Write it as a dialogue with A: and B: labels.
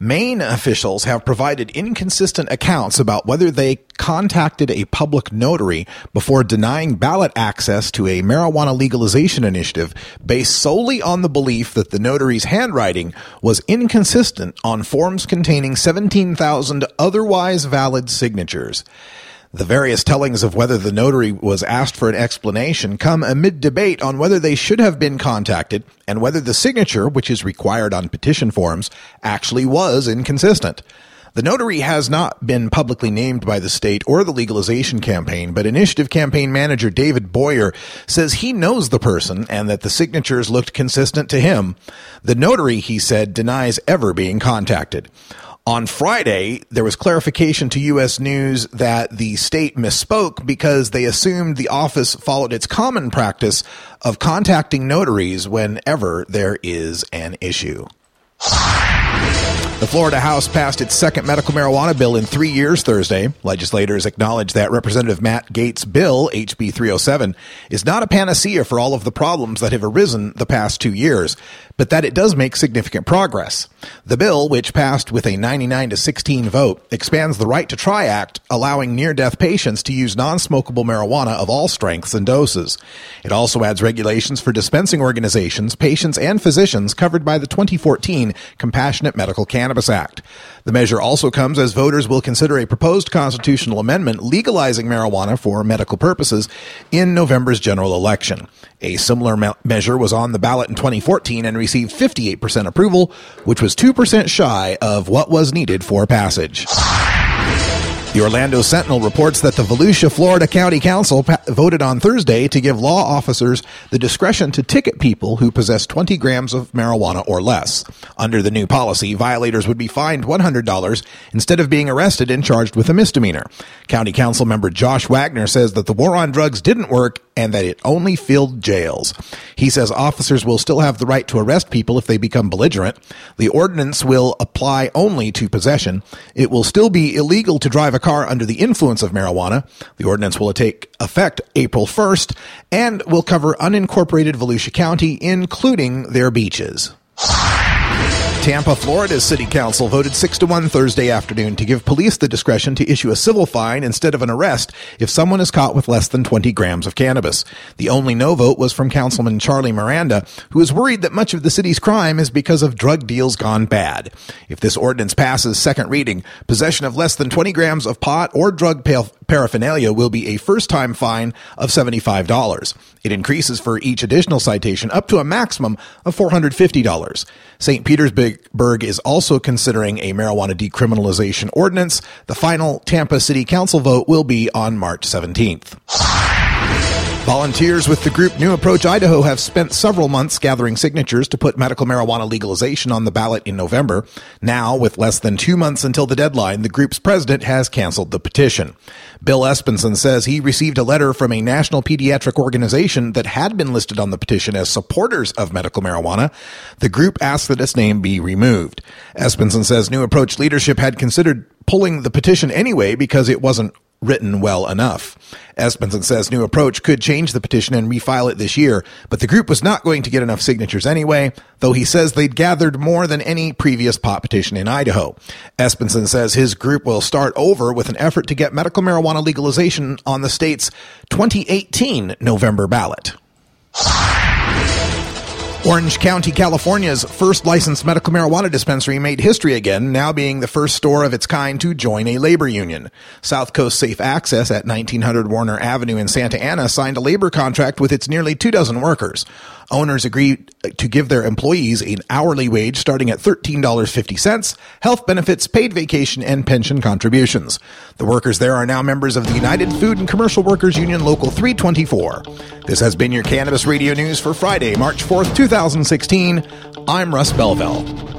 A: Maine officials have provided inconsistent accounts about whether they contacted a public notary before denying ballot access to a marijuana legalization initiative based solely on the belief that the notary's handwriting was inconsistent on forms containing 17,000 otherwise valid signatures. The various tellings of whether the notary was asked for an explanation come amid debate on whether they should have been contacted and whether the signature, which is required on petition forms, actually was inconsistent. The notary has not been publicly named by the state or the legalization campaign, but initiative campaign manager David Boyer says he knows the person and that the signatures looked consistent to him. The notary, he said, denies ever being contacted. On Friday, there was clarification to U.S. News that the state misspoke because they assumed the office followed its common practice of contacting notaries whenever there is an issue. The Florida House passed its second medical marijuana bill in three years Thursday. Legislators acknowledged that Representative Matt Gaetz' bill, HB 307, is not a panacea for all of the problems that have arisen the past two years, but that it does make significant progress. The bill, which passed with a 99 to 16 vote, expands the Right to Try Act, allowing near death patients to use non smokable marijuana of all strengths and doses. It also adds regulations for dispensing organizations, patients, and physicians covered by the 2014 Compassionate Medical Cannabis Act. The measure also comes as voters will consider a proposed constitutional amendment legalizing marijuana for medical purposes in November's general election. A similar me- measure was on the ballot in 2014 and received 58% approval, which was 2% shy of what was needed for passage. The Orlando Sentinel reports that the Volusia, Florida County Council pa- voted on Thursday to give law officers the discretion to ticket people who possess 20 grams of marijuana or less. Under the new policy, violators would be fined $100 instead of being arrested and charged with a misdemeanor. County Council member Josh Wagner says that the war on drugs didn't work and that it only filled jails. He says officers will still have the right to arrest people if they become belligerent. The ordinance will apply only to possession. It will still be illegal to drive a car under the influence of marijuana. The ordinance will take effect April 1st and will cover unincorporated Volusia County, including their beaches. Tampa, Florida's city council voted 6 to 1 Thursday afternoon to give police the discretion to issue a civil fine instead of an arrest if someone is caught with less than 20 grams of cannabis. The only no vote was from Councilman Charlie Miranda, who is worried that much of the city's crime is because of drug deals gone bad. If this ordinance passes second reading, possession of less than 20 grams of pot or drug paraphernalia will be a first time fine of $75. It increases for each additional citation up to a maximum of $450. St. Petersburg is also considering a marijuana decriminalization ordinance. The final Tampa City Council vote will be on March 17th. Volunteers with the group New Approach Idaho have spent several months gathering signatures to put medical marijuana legalization on the ballot in November. Now, with less than two months until the deadline, the group's president has canceled the petition. Bill Esbensen says he received a letter from a national pediatric organization that had been listed on the petition as supporters of medical marijuana. The group asked that its name be removed. Esbensen says New Approach leadership had considered pulling the petition anyway because it wasn't written well enough. Esbensen says New Approach could change the petition and refile it this year, but the group was not going to get enough signatures anyway, though he says they'd gathered more than any previous pot petition in Idaho. Esbensen says his group will start over with an effort to get medical marijuana legalization on the state's 2018 November ballot. Orange County, California's first licensed medical marijuana dispensary made history again, now being the first store of its kind to join a labor union. South Coast Safe Access at 1900 Warner Avenue in Santa Ana signed a labor contract with its nearly two dozen workers. Owners agreed to give their employees an hourly wage starting at $13.50, health benefits, paid vacation, and pension contributions. The workers there are now members of the United Food and Commercial Workers Union Local 324. This has been your Cannabis Radio News for Friday, March 4th, 2016. I'm Russ Belville.